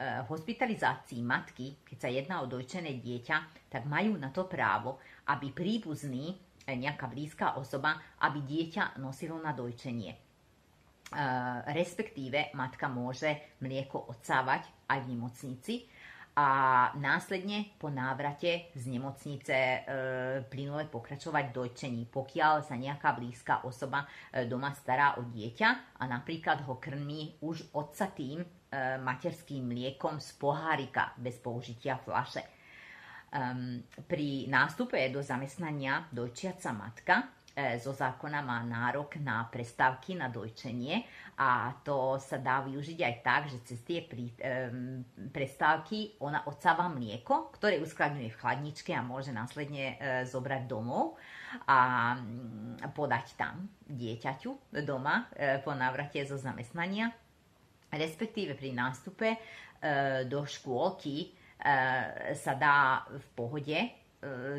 hospitalizácii matky, keď sa jedná o dojčené dieťa, tak majú na to právo, aby príbuzný, nejaká blízka osoba, aby dieťa nosilo na dojčenie. Respektíve matka môže mlieko odsávať aj v nemocnici, a následne po návrate z nemocnice e, plynule pokračovať v dojčení, pokiaľ sa nejaká blízka osoba e, doma stará o dieťa a napríklad ho krmí už odsatým e, materským mliekom z pohárika bez použitia flaše. Um, pri nástupe do zamestnania dojčiaca matka zo zákona má nárok na prestávky na dojčenie a to sa dá využiť aj tak, že cez tie prí, um, prestávky ona odsáva mlieko, ktoré uskladňuje v chladničke a môže následne uh, zobrať domov a um, podať tam dieťaťu doma uh, po návrate zo zamestnania. Respektíve pri nástupe uh, do škôlky sa dá v pohode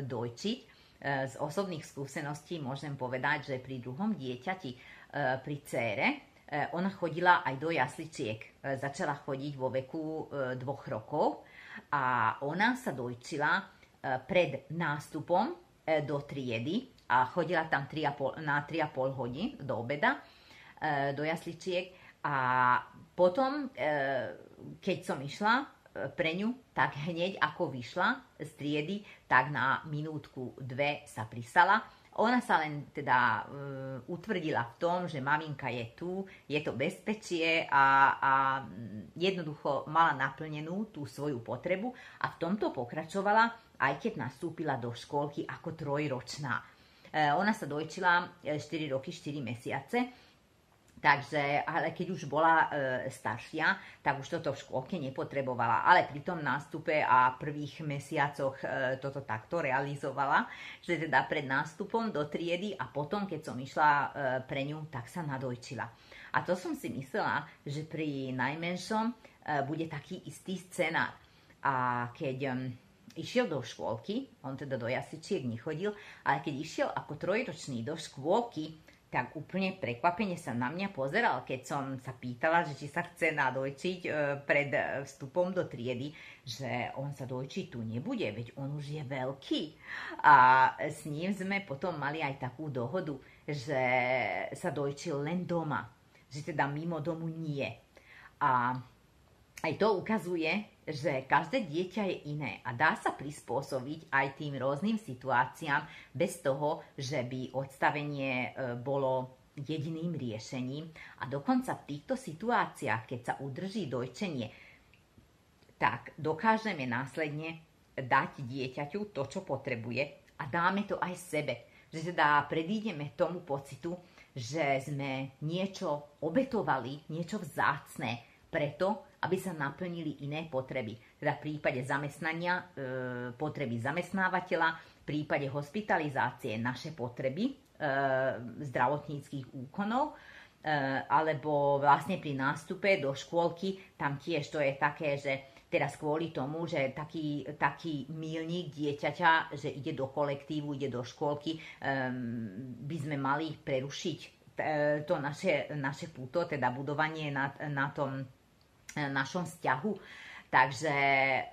dojčiť z osobných skúseností môžem povedať, že pri druhom dieťati, eh, pri cére, eh, ona chodila aj do jasličiek. Začala chodiť vo veku dvoch rokov a ona sa dojčila pred nástupom do triedy a chodila tam 3,5, na 3,5 hodín do obeda do jasličiek a potom, keď som išla pre ňu, tak hneď ako vyšla z triedy, tak na minútku, dve sa prisala. Ona sa len teda uh, utvrdila v tom, že maminka je tu, je to bezpečie a, a jednoducho mala naplnenú tú svoju potrebu a v tomto pokračovala, aj keď nastúpila do škôlky ako trojročná. Uh, ona sa dojčila 4 e, roky, 4 mesiace Takže, ale keď už bola e, staršia, tak už toto v škôlke nepotrebovala. Ale pri tom nástupe a prvých mesiacoch e, toto takto realizovala, že teda pred nástupom do triedy a potom, keď som išla e, pre ňu, tak sa nadojčila. A to som si myslela, že pri najmenšom e, bude taký istý scenár. A keď um, išiel do škôlky, on teda do jasičiek nechodil, ale keď išiel ako trojročný do škôlky, tak úplne prekvapene sa na mňa pozeral, keď som sa pýtala, že či sa chce nadojčiť e, pred e, vstupom do triedy, že on sa dojčiť tu nebude, veď on už je veľký. A s ním sme potom mali aj takú dohodu, že sa dojčil len doma, že teda mimo domu nie. A aj to ukazuje, že každé dieťa je iné a dá sa prispôsobiť aj tým rôznym situáciám bez toho, že by odstavenie e, bolo jediným riešením. A dokonca v týchto situáciách, keď sa udrží dojčenie, tak dokážeme následne dať dieťaťu to, čo potrebuje a dáme to aj sebe. Že teda predídeme tomu pocitu, že sme niečo obetovali, niečo vzácne, preto, aby sa naplnili iné potreby. Teda v prípade zamestnania e, potreby zamestnávateľa, v prípade hospitalizácie naše potreby e, zdravotníckých úkonov alebo vlastne pri nástupe do škôlky, tam tiež to je také, že teraz kvôli tomu, že taký, taký milník dieťaťa, že ide do kolektívu, ide do škôlky, um, by sme mali prerušiť to naše, naše puto, teda budovanie na, na tom našom vzťahu. Takže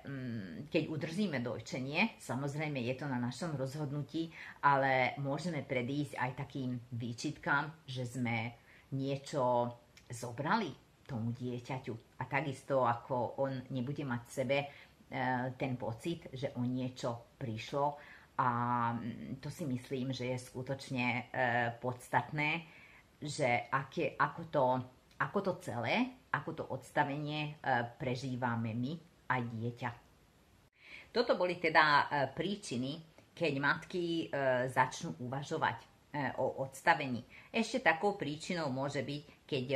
mm, keď udržíme dojčenie, samozrejme je to na našom rozhodnutí, ale môžeme predísť aj takým výčitkám, že sme niečo zobrali tomu dieťaťu. A takisto ako on nebude mať v sebe e, ten pocit, že o niečo prišlo. A mm, to si myslím, že je skutočne e, podstatné, že aké, ako, to, ako to celé ako to odstavenie e, prežívame my a dieťa. Toto boli teda e, príčiny, keď matky e, začnú uvažovať o odstavení. Ešte takou príčinou môže byť, keď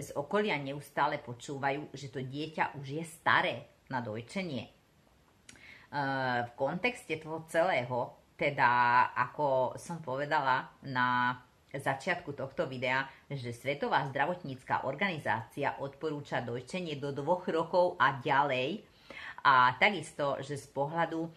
z okolia neustále počúvajú, že to dieťa už je staré na dojčenie. V kontexte toho celého, teda ako som povedala na začiatku tohto videa, že Svetová zdravotnícká organizácia odporúča dojčenie do dvoch rokov a ďalej. A takisto, že z pohľadu um,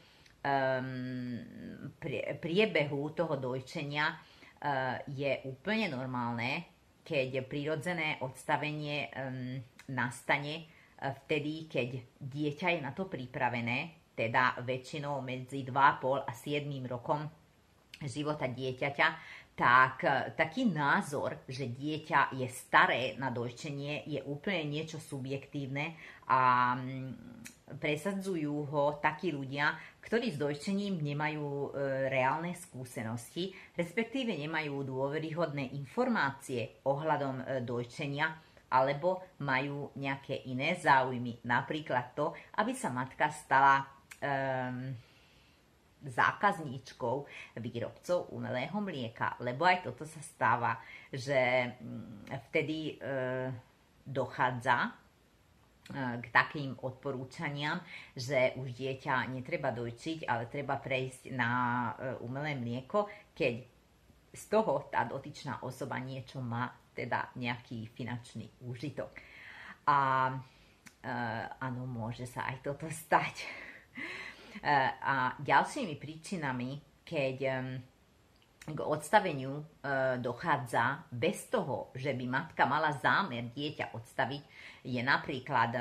prie, priebehu toho dojčenia uh, je úplne normálne, keď prirodzené odstavenie um, nastane uh, vtedy, keď dieťa je na to pripravené, teda väčšinou medzi 2,5 a 7 rokom života dieťaťa, tak e, taký názor, že dieťa je staré na dojčenie, je úplne niečo subjektívne a mm, presadzujú ho takí ľudia, ktorí s dojčením nemajú e, reálne skúsenosti, respektíve nemajú dôveryhodné informácie ohľadom e, dojčenia, alebo majú nejaké iné záujmy. Napríklad to, aby sa matka stala um, zákazníčkou výrobcov umelého mlieka, lebo aj toto sa stáva, že mm, vtedy e, dochádza e, k takým odporúčaniam, že už dieťa netreba dojčiť, ale treba prejsť na e, umelé mlieko, keď z toho tá dotyčná osoba niečo má, teda nejaký finančný úžitok. A áno, môže sa aj toto stať. Eh, a ďalšími príčinami, keď k odstaveniu eh, dochádza bez toho, že by matka mala zámer dieťa odstaviť, je napríklad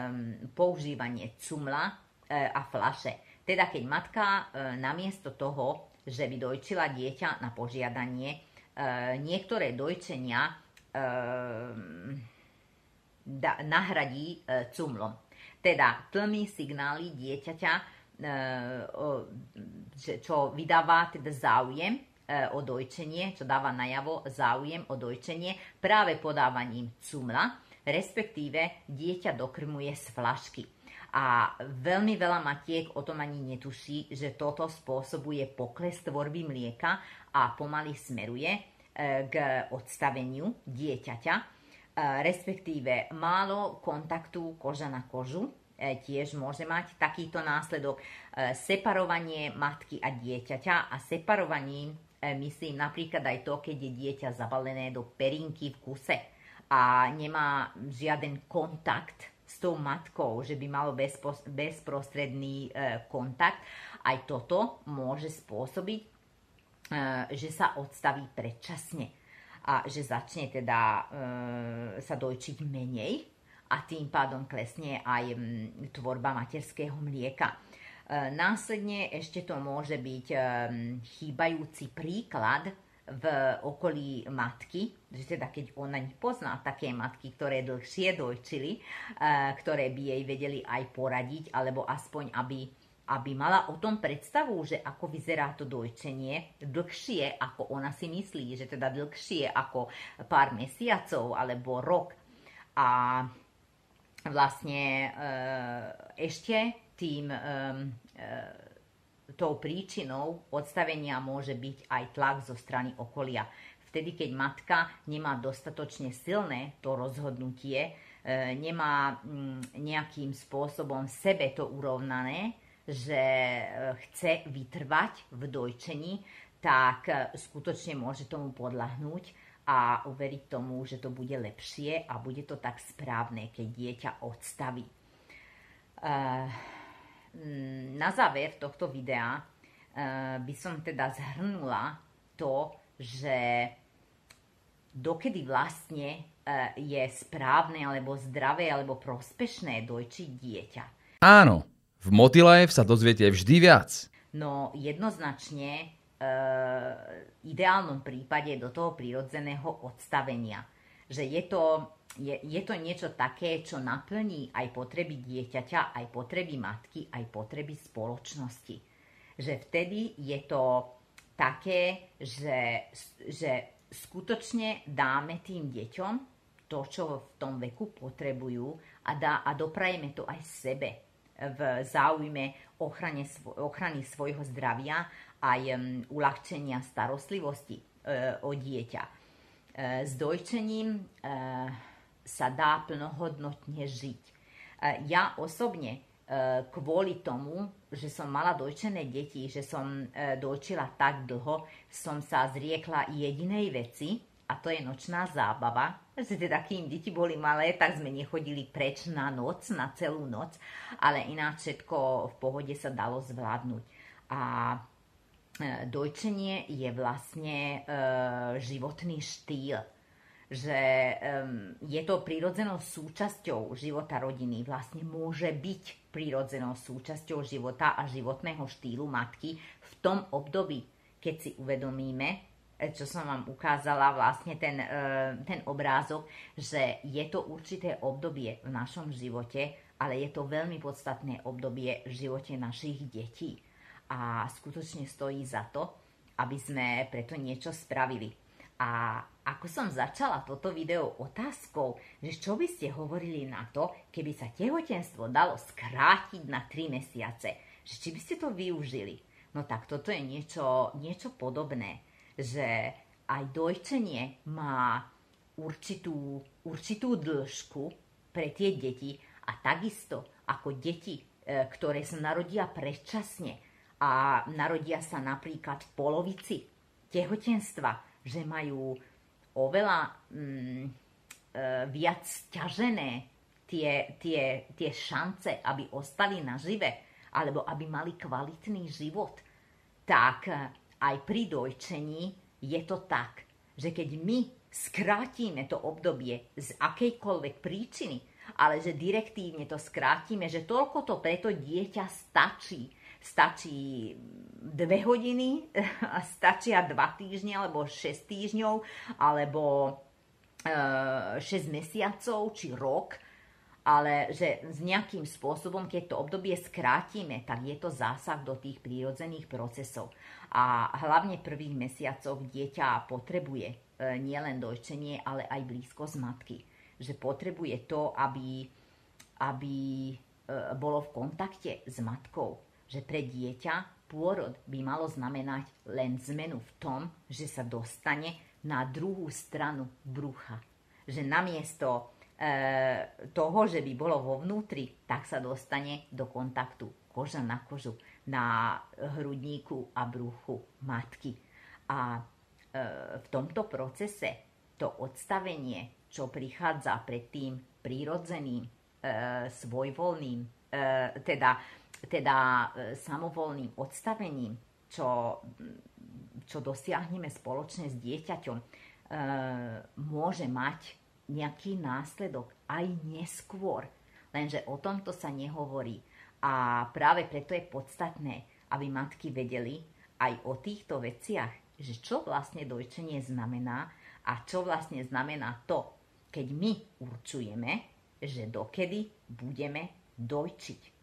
používanie cumla eh, a flaše. Teda keď matka namiesto toho, že by dojčila dieťa na požiadanie, niektoré dojčenia nahradí cumlom. Teda tlmí signály dieťaťa, čo vydáva teda záujem e, o dojčenie, čo dáva najavo záujem o dojčenie práve podávaním cumla, respektíve dieťa dokrmuje z flašky. A veľmi veľa matiek o tom ani netuší, že toto spôsobuje pokles tvorby mlieka a pomaly smeruje e, k odstaveniu dieťaťa, respektíve málo kontaktu koža na kožu, tiež môže mať takýto následok. E, separovanie matky a dieťaťa a separovaním e, myslím napríklad aj to, keď je dieťa zabalené do perinky v kuse a nemá žiaden kontakt s tou matkou, že by malo bezprostredný kontakt. Aj toto môže spôsobiť, že sa odstaví predčasne a že začne teda sa dojčiť menej a tým pádom klesne aj mm, tvorba materského mlieka. E, následne ešte to môže byť e, chýbajúci príklad v okolí matky, že teda keď ona nepozná také matky, ktoré dlhšie dojčili, e, ktoré by jej vedeli aj poradiť, alebo aspoň aby, aby mala o tom predstavu, že ako vyzerá to dojčenie dlhšie, ako ona si myslí, že teda dlhšie ako pár mesiacov alebo rok. A vlastne e, ešte tým e, e, tou príčinou odstavenia môže byť aj tlak zo strany okolia. Vtedy, keď matka nemá dostatočne silné to rozhodnutie, nemá mm, nejakým spôsobom sebe to urovnané, že chce vytrvať v dojčení, tak skutočne môže tomu podľahnúť a uveriť tomu, že to bude lepšie a bude to tak správne, keď dieťa odstaví. Uh, na záver tohto videa uh, by som teda zhrnula to, že dokedy vlastne uh, je správne alebo zdravé alebo prospešné dojčiť dieťa. Áno, v Motilife sa dozviete vždy viac. No jednoznačne ideálnom prípade do toho prírodzeného odstavenia. Že je to, je, je to niečo také, čo naplní aj potreby dieťaťa, aj potreby matky, aj potreby spoločnosti. Že vtedy je to také, že, že skutočne dáme tým deťom to, čo v tom veku potrebujú a, dá, a doprajeme to aj sebe v záujme ochrane, ochrany svojho zdravia aj uľahčenia starostlivosti e, o dieťa. E, s dojčením e, sa dá plnohodnotne žiť. Ja osobne kvôli tomu, že som mala dojčené deti, že som dojčila tak dlho, som sa zriekla jedinej veci, a to je nočná zábava. Že teda kým deti boli malé, tak sme nechodili preč na noc, na celú noc, ale ináč všetko v pohode sa dalo zvládnuť. A dojčenie je vlastne e, životný štýl. Že um, je to prírodzenou súčasťou života rodiny, vlastne môže byť prírodzenou súčasťou života a životného štýlu matky v tom období, keď si uvedomíme, e, čo som vám ukázala, vlastne ten, uh, ten obrázok, že je to určité obdobie v našom živote, ale je to veľmi podstatné obdobie v živote našich detí a skutočne stojí za to, aby sme preto niečo spravili. A ako som začala toto video otázkou, že čo by ste hovorili na to, keby sa tehotenstvo dalo skrátiť na 3 mesiace, že či by ste to využili. No tak toto je niečo, niečo podobné, že aj dojčenie má určitú, určitú dĺžku pre tie deti a takisto ako deti, e, ktoré sa narodia predčasne, a narodia sa napríklad v polovici tehotenstva, že majú oveľa mm, e, viac ťažené tie, tie, tie šance, aby ostali nažive, alebo aby mali kvalitný život, tak aj pri dojčení je to tak, že keď my skrátime to obdobie z akejkoľvek príčiny, ale že direktívne to skrátime, že toľko to preto dieťa stačí, stačí dve hodiny, stačia dva týždne, alebo 6 týždňov, alebo e, 6 mesiacov, či rok, ale že s nejakým spôsobom, keď to obdobie skrátime, tak je to zásah do tých prírodzených procesov. A hlavne prvých mesiacov dieťa potrebuje e, nielen dojčenie, ale aj blízkosť matky. Že potrebuje to, aby, aby e, bolo v kontakte s matkou že pre dieťa pôrod by malo znamenať len zmenu v tom, že sa dostane na druhú stranu brucha. Že namiesto e, toho, že by bolo vo vnútri, tak sa dostane do kontaktu koža na kožu na hrudníku a bruchu matky. A e, v tomto procese to odstavenie, čo prichádza pred tým prírodzeným, e, svojvoľným, e, teda teda e, samovolným odstavením, čo, čo dosiahneme spoločne s dieťaťom, e, môže mať nejaký následok aj neskôr. Lenže o tomto sa nehovorí. A práve preto je podstatné, aby matky vedeli aj o týchto veciach, že čo vlastne dojčenie znamená a čo vlastne znamená to, keď my určujeme, že dokedy budeme dojčiť.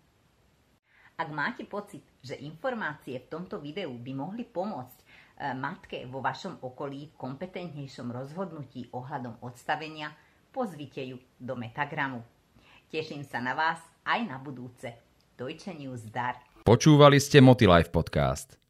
Ak máte pocit, že informácie v tomto videu by mohli pomôcť e, matke vo vašom okolí v kompetentnejšom rozhodnutí ohľadom odstavenia, pozvite ju do Metagramu. Teším sa na vás aj na budúce. Dojčeniu zdar. Počúvali ste Motilife podcast.